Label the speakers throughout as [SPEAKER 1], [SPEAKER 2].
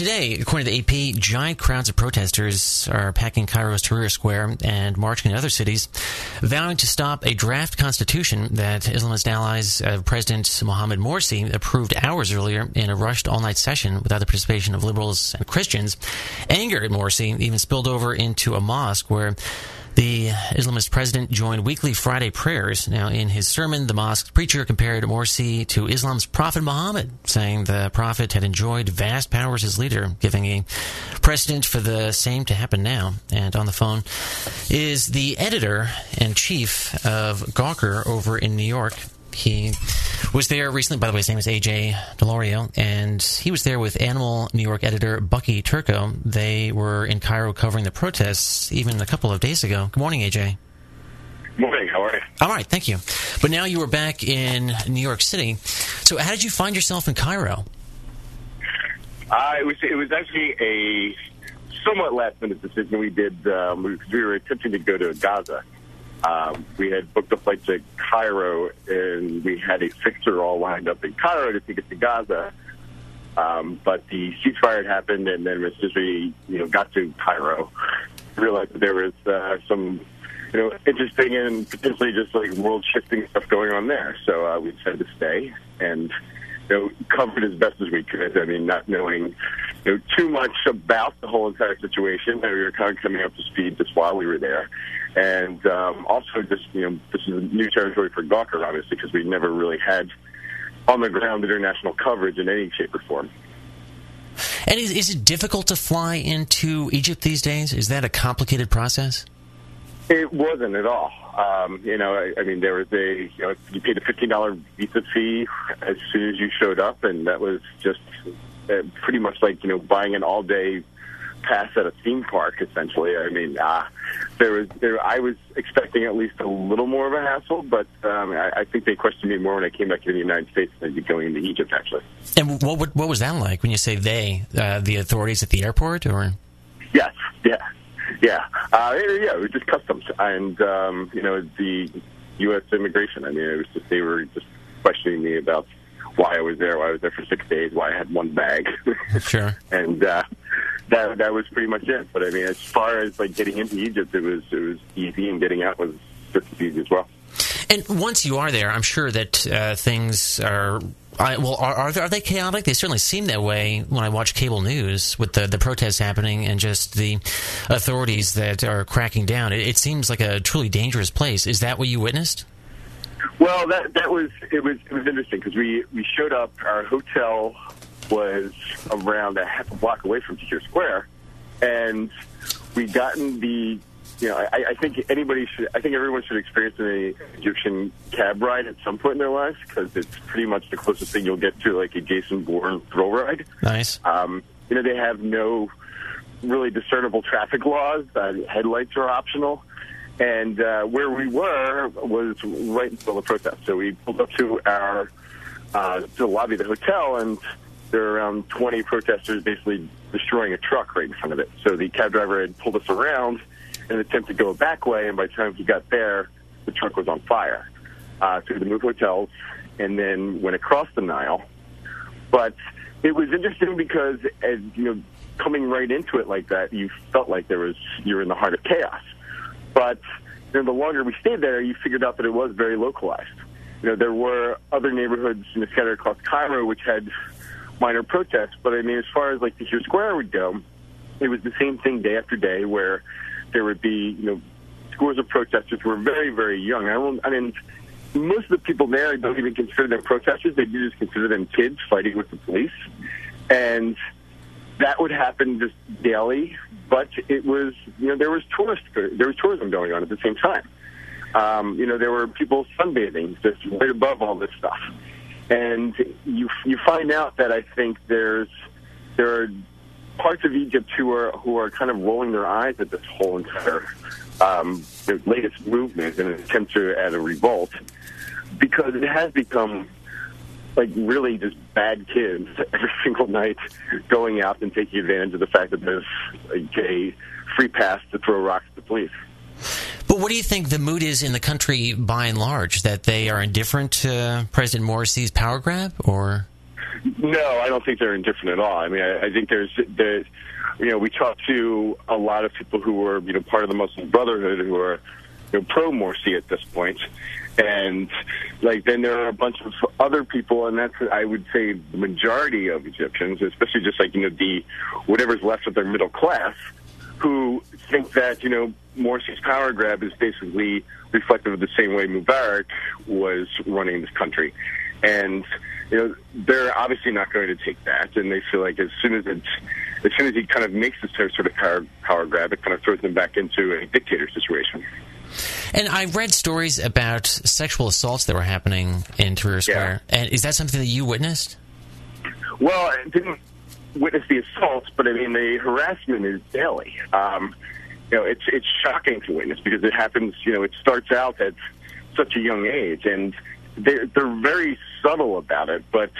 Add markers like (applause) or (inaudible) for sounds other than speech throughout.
[SPEAKER 1] today, according to the AP, giant crowds of protesters are packing Cairo's Tahrir Square and marching in other cities, vowing to stop a draft constitution that Islamist allies of President Mohamed Morsi approved hours earlier in a rushed all-night session without the participation of liberals and Christians. Anger at Morsi even spilled over into a mosque where the Islamist president joined weekly Friday prayers. Now, in his sermon, the mosque preacher compared Morsi to Islam's Prophet Muhammad, saying the Prophet had enjoyed vast powers as leader, giving a precedent for the same to happen now. And on the phone is the editor and chief of Gawker over in New York, he was there recently. By the way, his name is AJ Delorio, and he was there with Animal New York editor Bucky Turco. They were in Cairo covering the protests even a couple of days ago. Good morning, AJ.
[SPEAKER 2] Morning. How are you?
[SPEAKER 1] All right, thank you. But now you were back in New York City. So, how did you find yourself in Cairo?
[SPEAKER 2] Uh, it was it was actually a somewhat last minute decision we did. Um, we were attempting to go to Gaza. Um, we had booked a flight to Cairo, and we had a fixer all lined up in Cairo to take us to Gaza. Um, but the ceasefire had happened, and then as soon as we, you know, got to Cairo, realized that there was uh, some, you know, interesting and potentially just like world-shifting stuff going on there. So uh, we decided to stay and, you know, covered as best as we could. I mean, not knowing, you know, too much about the whole entire situation. We were kind of coming up to speed just while we were there. And um, also, just you know, this is new territory for Gawker, obviously, because we never really had on the ground international coverage in any shape or form.
[SPEAKER 1] And is, is it difficult to fly into Egypt these days? Is that a complicated process?
[SPEAKER 2] It wasn't at all. Um, you know, I, I mean, there was a you know you paid a fifteen dollar visa fee as soon as you showed up, and that was just uh, pretty much like you know buying an all day pass at a theme park. Essentially, I mean, uh, there was there, I was expecting at least a little more of a hassle, but um, I, I think they questioned me more when I came back to the United States than going into Egypt. Actually,
[SPEAKER 1] And what what, what was that like when you say they, uh, the authorities at the airport, or?
[SPEAKER 2] yes, yeah, yeah, uh, yeah. It was just customs, and um, you know the U.S. immigration. I mean, it was just they were just questioning me about why I was there, why I was there for six days, why I had one bag.
[SPEAKER 1] Sure. (laughs)
[SPEAKER 2] and uh, that that was pretty much it. But I mean, as far as like getting into Egypt, it was it was easy, and getting out was just as easy as well.
[SPEAKER 1] And once you are there, I'm sure that uh, things are. I, well, are, are, they, chaotic? They certainly seem that way when I watch cable news with the, the protests happening and just the authorities that are cracking down. It, it seems like a truly dangerous place. Is that what you witnessed?
[SPEAKER 2] Well, that that was it was it was interesting because we we showed up. Our hotel was around a half a block away from Tahrir Square, and we gotten the. You know, I, I think anybody should. I think everyone should experience an Egyptian cab ride at some point in their lives because it's pretty much the closest thing you'll get to like a Jason Bourne thrill ride.
[SPEAKER 1] Nice.
[SPEAKER 2] Um, you know, they have no really discernible traffic laws. Uh, headlights are optional. And uh, where we were was right in the middle of the protest. So we pulled up to our uh, to the lobby of the hotel, and there were around 20 protesters basically destroying a truck right in front of it. So the cab driver had pulled us around in an attempt to go a back way, and by the time we got there, the truck was on fire. Uh, so we had to move hotels, and then went across the Nile. But it was interesting because, as you know, coming right into it like that, you felt like there was you're in the heart of chaos. But you know, the longer we stayed there, you figured out that it was very localized. You know, there were other neighborhoods you know, scattered across Cairo which had minor protests, but I mean, as far as like the Tahrir Square would go, it was the same thing day after day, where there would be you know scores of protesters who were very very young. I, don't, I mean, most of the people there don't even consider them protesters; they do just consider them kids fighting with the police, and that would happen just daily. But it was, you know, there was tourist, there was tourism going on at the same time. Um, you know, there were people sunbathing just right above all this stuff, and you you find out that I think there's there are parts of Egypt who are who are kind of rolling their eyes at this whole entire um, latest movement in an attempt to add a revolt because it has become like really just bad kids (laughs) every single night going out and taking advantage of the fact that there's a free pass to throw rocks at the police.
[SPEAKER 1] But what do you think the mood is in the country by and large? That they are indifferent to President Morsi's power grab, or?
[SPEAKER 2] No, I don't think they're indifferent at all. I mean, I, I think there's, there's, you know, we talked to a lot of people who were, you know, part of the Muslim Brotherhood who are, you know, pro Morsi at this point, and like then there are a bunch of other people, and that's I would say the majority of Egyptians, especially just like you know the whatever's left of their middle class, who think that you know Morsi's power grab is basically reflective of the same way Mubarak was running this country, and you know they're obviously not going to take that, and they feel like as soon as it's as soon as he kind of makes this sort of power power grab, it kind of throws them back into a dictator situation.
[SPEAKER 1] And I read stories about sexual assaults that were happening in Tahrir Square. Yeah. And is that something that you witnessed?
[SPEAKER 2] Well, I didn't witness the assaults, but I mean the harassment is daily. Um, you know, it's it's shocking to witness because it happens. You know, it starts out at such a young age, and they're they're very subtle about it, but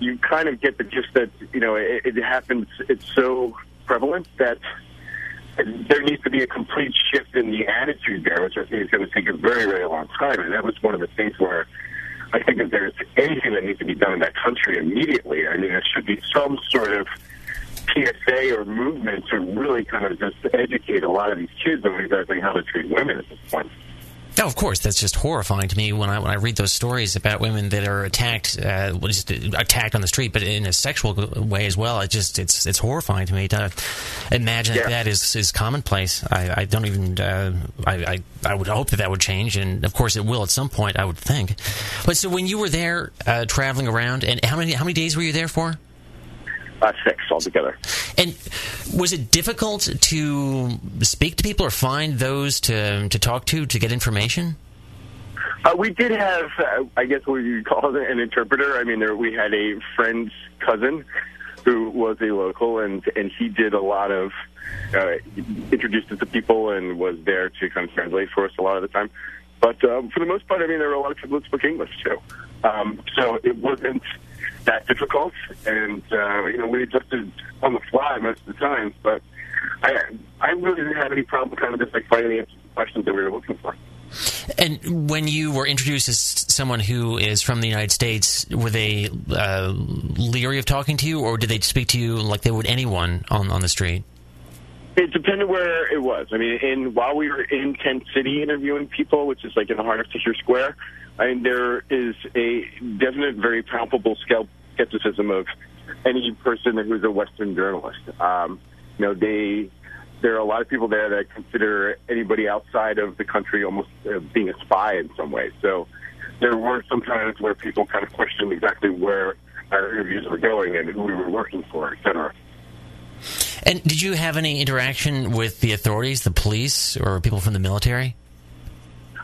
[SPEAKER 2] you kind of get the gist that you know it, it happens. It's so prevalent that there needs to be a complete shift in the attitude there, which I think is going to take a very, very long time. And that was one of the things where I think if there's anything that needs to be done in that country immediately, I mean, there should be some sort of PSA or movement to really kind of just educate a lot of these kids on exactly how to treat women at this point.
[SPEAKER 1] No, of course, that's just horrifying to me when I when I read those stories about women that are attacked, uh, just attacked on the street, but in a sexual way as well. It just it's it's horrifying to me to imagine yeah. that, that is is commonplace. I, I don't even uh, I, I, I would hope that that would change, and of course it will at some point. I would think. But so when you were there uh, traveling around, and how many how many days were you there for?
[SPEAKER 2] Uh, six altogether.
[SPEAKER 1] And was it difficult to speak to people or find those to to talk to to get information?
[SPEAKER 2] Uh, we did have, uh, I guess, what you call it, an interpreter. I mean, there, we had a friend's cousin who was a local, and and he did a lot of uh, introduced us to people and was there to kind of translate for us a lot of the time. But um, for the most part, I mean, there were a lot of people who spoke English too. Um, so it wasn't that difficult, and uh, you know we adjusted on the fly most of the time. But I I really didn't have any problem kind of just like finding the answers to questions that we were looking for.
[SPEAKER 1] And when you were introduced as someone who is from the United States, were they uh, leery of talking to you, or did they speak to you like they would anyone on on the street?
[SPEAKER 2] It depended where it was. I mean, in while we were in Tent City interviewing people, which is like in the heart of Tahrir Square, I mean, there is a definite, very palpable skepticism of any person who's a Western journalist. Um, you know, they there are a lot of people there that consider anybody outside of the country almost uh, being a spy in some way. So there were some times where people kind of questioned exactly where our interviews were going and who we were working for, et cetera.
[SPEAKER 1] And did you have any interaction with the authorities, the police, or people from the military?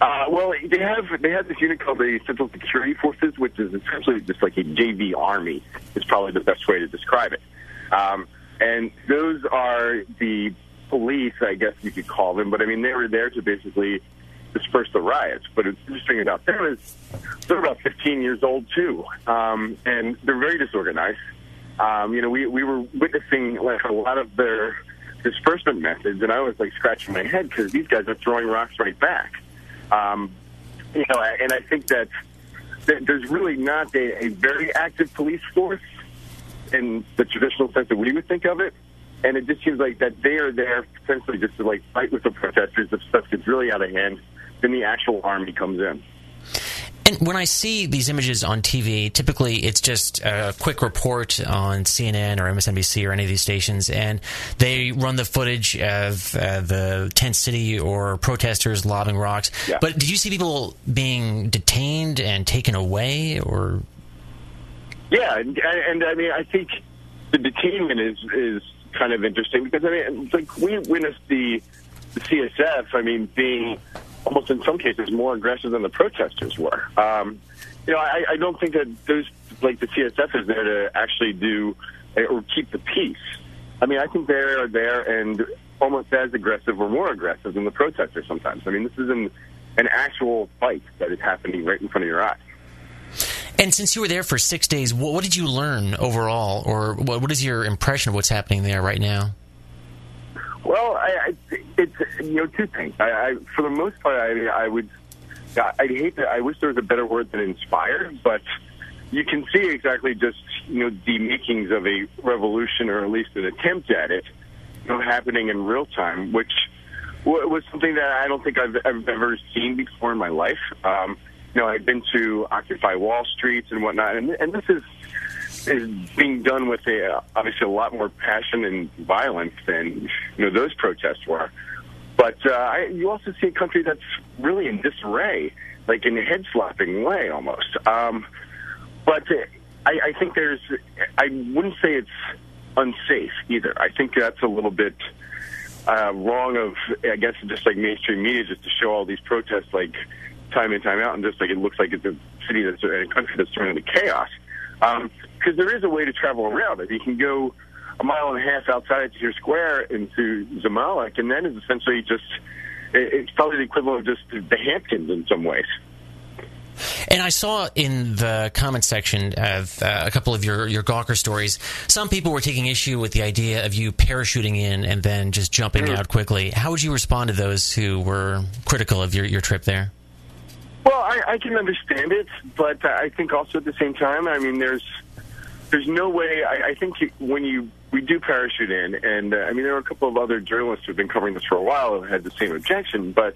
[SPEAKER 2] Uh, well, they have they have this unit called the Central Security Forces, which is essentially just like a JV army. Is probably the best way to describe it. Um, and those are the police, I guess you could call them. But I mean, they were there to basically disperse the riots. But it's interesting about them is they're about 15 years old too, um, and they're very disorganized. Um, you know, we we were witnessing like a lot of their disbursement methods, and I was like scratching my head because these guys are throwing rocks right back. Um, you know, and I think that, there's really not a, a very active police force in the traditional sense that we would think of it. And it just seems like that they are there potentially just to like fight with the protesters if stuff gets really out of hand. Then the actual army comes in.
[SPEAKER 1] And when I see these images on TV, typically it's just a quick report on CNN or MSNBC or any of these stations, and they run the footage of uh, the tent city or protesters lobbing rocks. Yeah. But did you see people being detained and taken away, or?
[SPEAKER 2] Yeah, and, and I mean, I think the detainment is is kind of interesting because I mean, like we witnessed the the CSF. I mean, being almost in some cases more aggressive than the protesters were. Um, you know, I, I don't think that those like the CSF is there to actually do eh, or keep the peace. I mean, I think they're there and almost as aggressive or more aggressive than the protesters sometimes. I mean, this is an an actual fight that is happening right in front of your eyes.
[SPEAKER 1] And since you were there for six days, what, what did you learn overall, or what, what is your impression of what's happening there right now?
[SPEAKER 2] Well, I, you know two things. I, I for the most part, I, I would. I hate that. I wish there was a better word than inspired, but you can see exactly just you know the makings of a revolution, or at least an attempt at it, you know, happening in real time, which was something that I don't think I've, I've ever seen before in my life. Um, you know, I've been to Occupy Wall Street and whatnot, and, and this is is being done with a, obviously a lot more passion and violence than you know those protests were. But uh, I, you also see a country that's really in disarray, like in a head slapping way almost. Um, but I, I think there's, I wouldn't say it's unsafe either. I think that's a little bit uh, wrong of, I guess, just like mainstream media, just to show all these protests like time in time out, and just like it looks like it's a city that's a country that's turned into chaos. Because um, there is a way to travel around it. You can go a mile and a half outside of Tahrir Square into Zamalek, and then it's essentially just it's probably the equivalent of just the Hamptons in some ways.
[SPEAKER 1] And I saw in the comment section of uh, a couple of your, your Gawker stories, some people were taking issue with the idea of you parachuting in and then just jumping mm. out quickly. How would you respond to those who were critical of your, your trip there?
[SPEAKER 2] Well, I, I can understand it, but I think also at the same time, I mean, there's there's no way. I, I think when you we do parachute in, and uh, I mean, there are a couple of other journalists who've been covering this for a while who had the same objection, but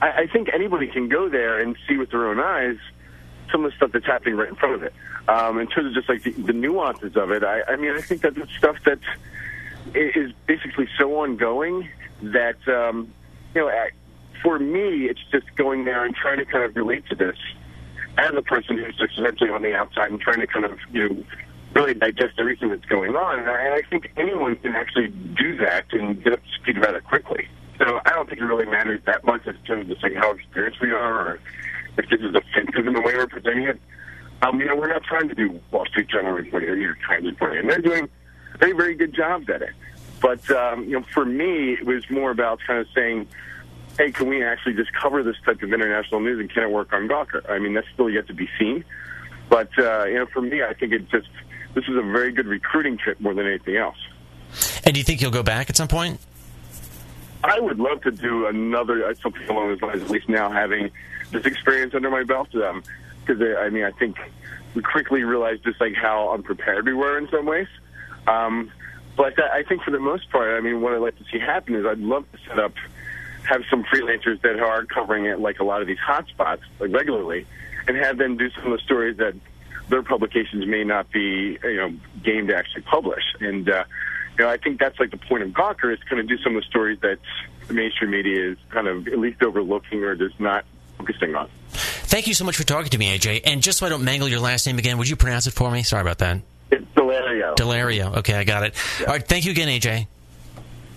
[SPEAKER 2] I, I think anybody can go there and see with their own eyes some of the stuff that's happening right in front of it. Um, in terms of just like the, the nuances of it, I, I mean, I think that it's stuff that is basically so ongoing that um, you know, for me, it's just going there and trying to kind of relate to this as a person who's essentially on the outside and trying to kind of you know really digest everything that's going on. And I, think anyone can actually do that and get up to speed it quickly. So I don't think it really matters that much as to just like how experienced we are or if this is offensive in the way we're presenting it. Um, you know, we're not trying to do Wall Street Journal reporting or New York Times reporting, and they're doing very, very good jobs at it. But um, you know, for me, it was more about kind of saying, "Hey, can we actually just cover this type of international news, and can it work on Gawker?" I mean, that's still yet to be seen. But uh, you know, for me, I think it just this is a very good recruiting trip more than anything else.
[SPEAKER 1] And do you think you'll go back at some point?
[SPEAKER 2] I would love to do another uh, something along those lines. At least now having this experience under my belt, to them. because um, I mean, I think we quickly realized just like how unprepared we were in some ways. Um, but I think for the most part, I mean, what I'd like to see happen is I'd love to set up, have some freelancers that are covering it, like a lot of these hotspots, like regularly, and have them do some of the stories that their publications may not be, you know, game to actually publish. And uh, you know, I think that's like the point of Gawker is to kind of do some of the stories that the mainstream media is kind of at least overlooking or just not focusing on.
[SPEAKER 1] Thank you so much for talking to me, AJ. And just so I don't mangle your last name again, would you pronounce it for me? Sorry about that.
[SPEAKER 2] It's Daulerio.
[SPEAKER 1] Daulerio. Okay, I got it. Yeah. All right, thank you again, AJ.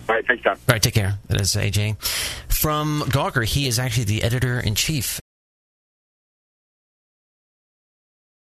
[SPEAKER 2] All right, thanks, Tom.
[SPEAKER 1] All right, take care. That is AJ. From Gawker, he is actually the editor in chief